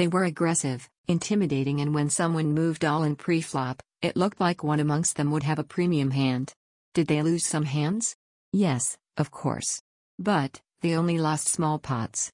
They were aggressive, intimidating, and when someone moved all in pre-flop, it looked like one amongst them would have a premium hand. Did they lose some hands? Yes, of course. But, they only lost small pots.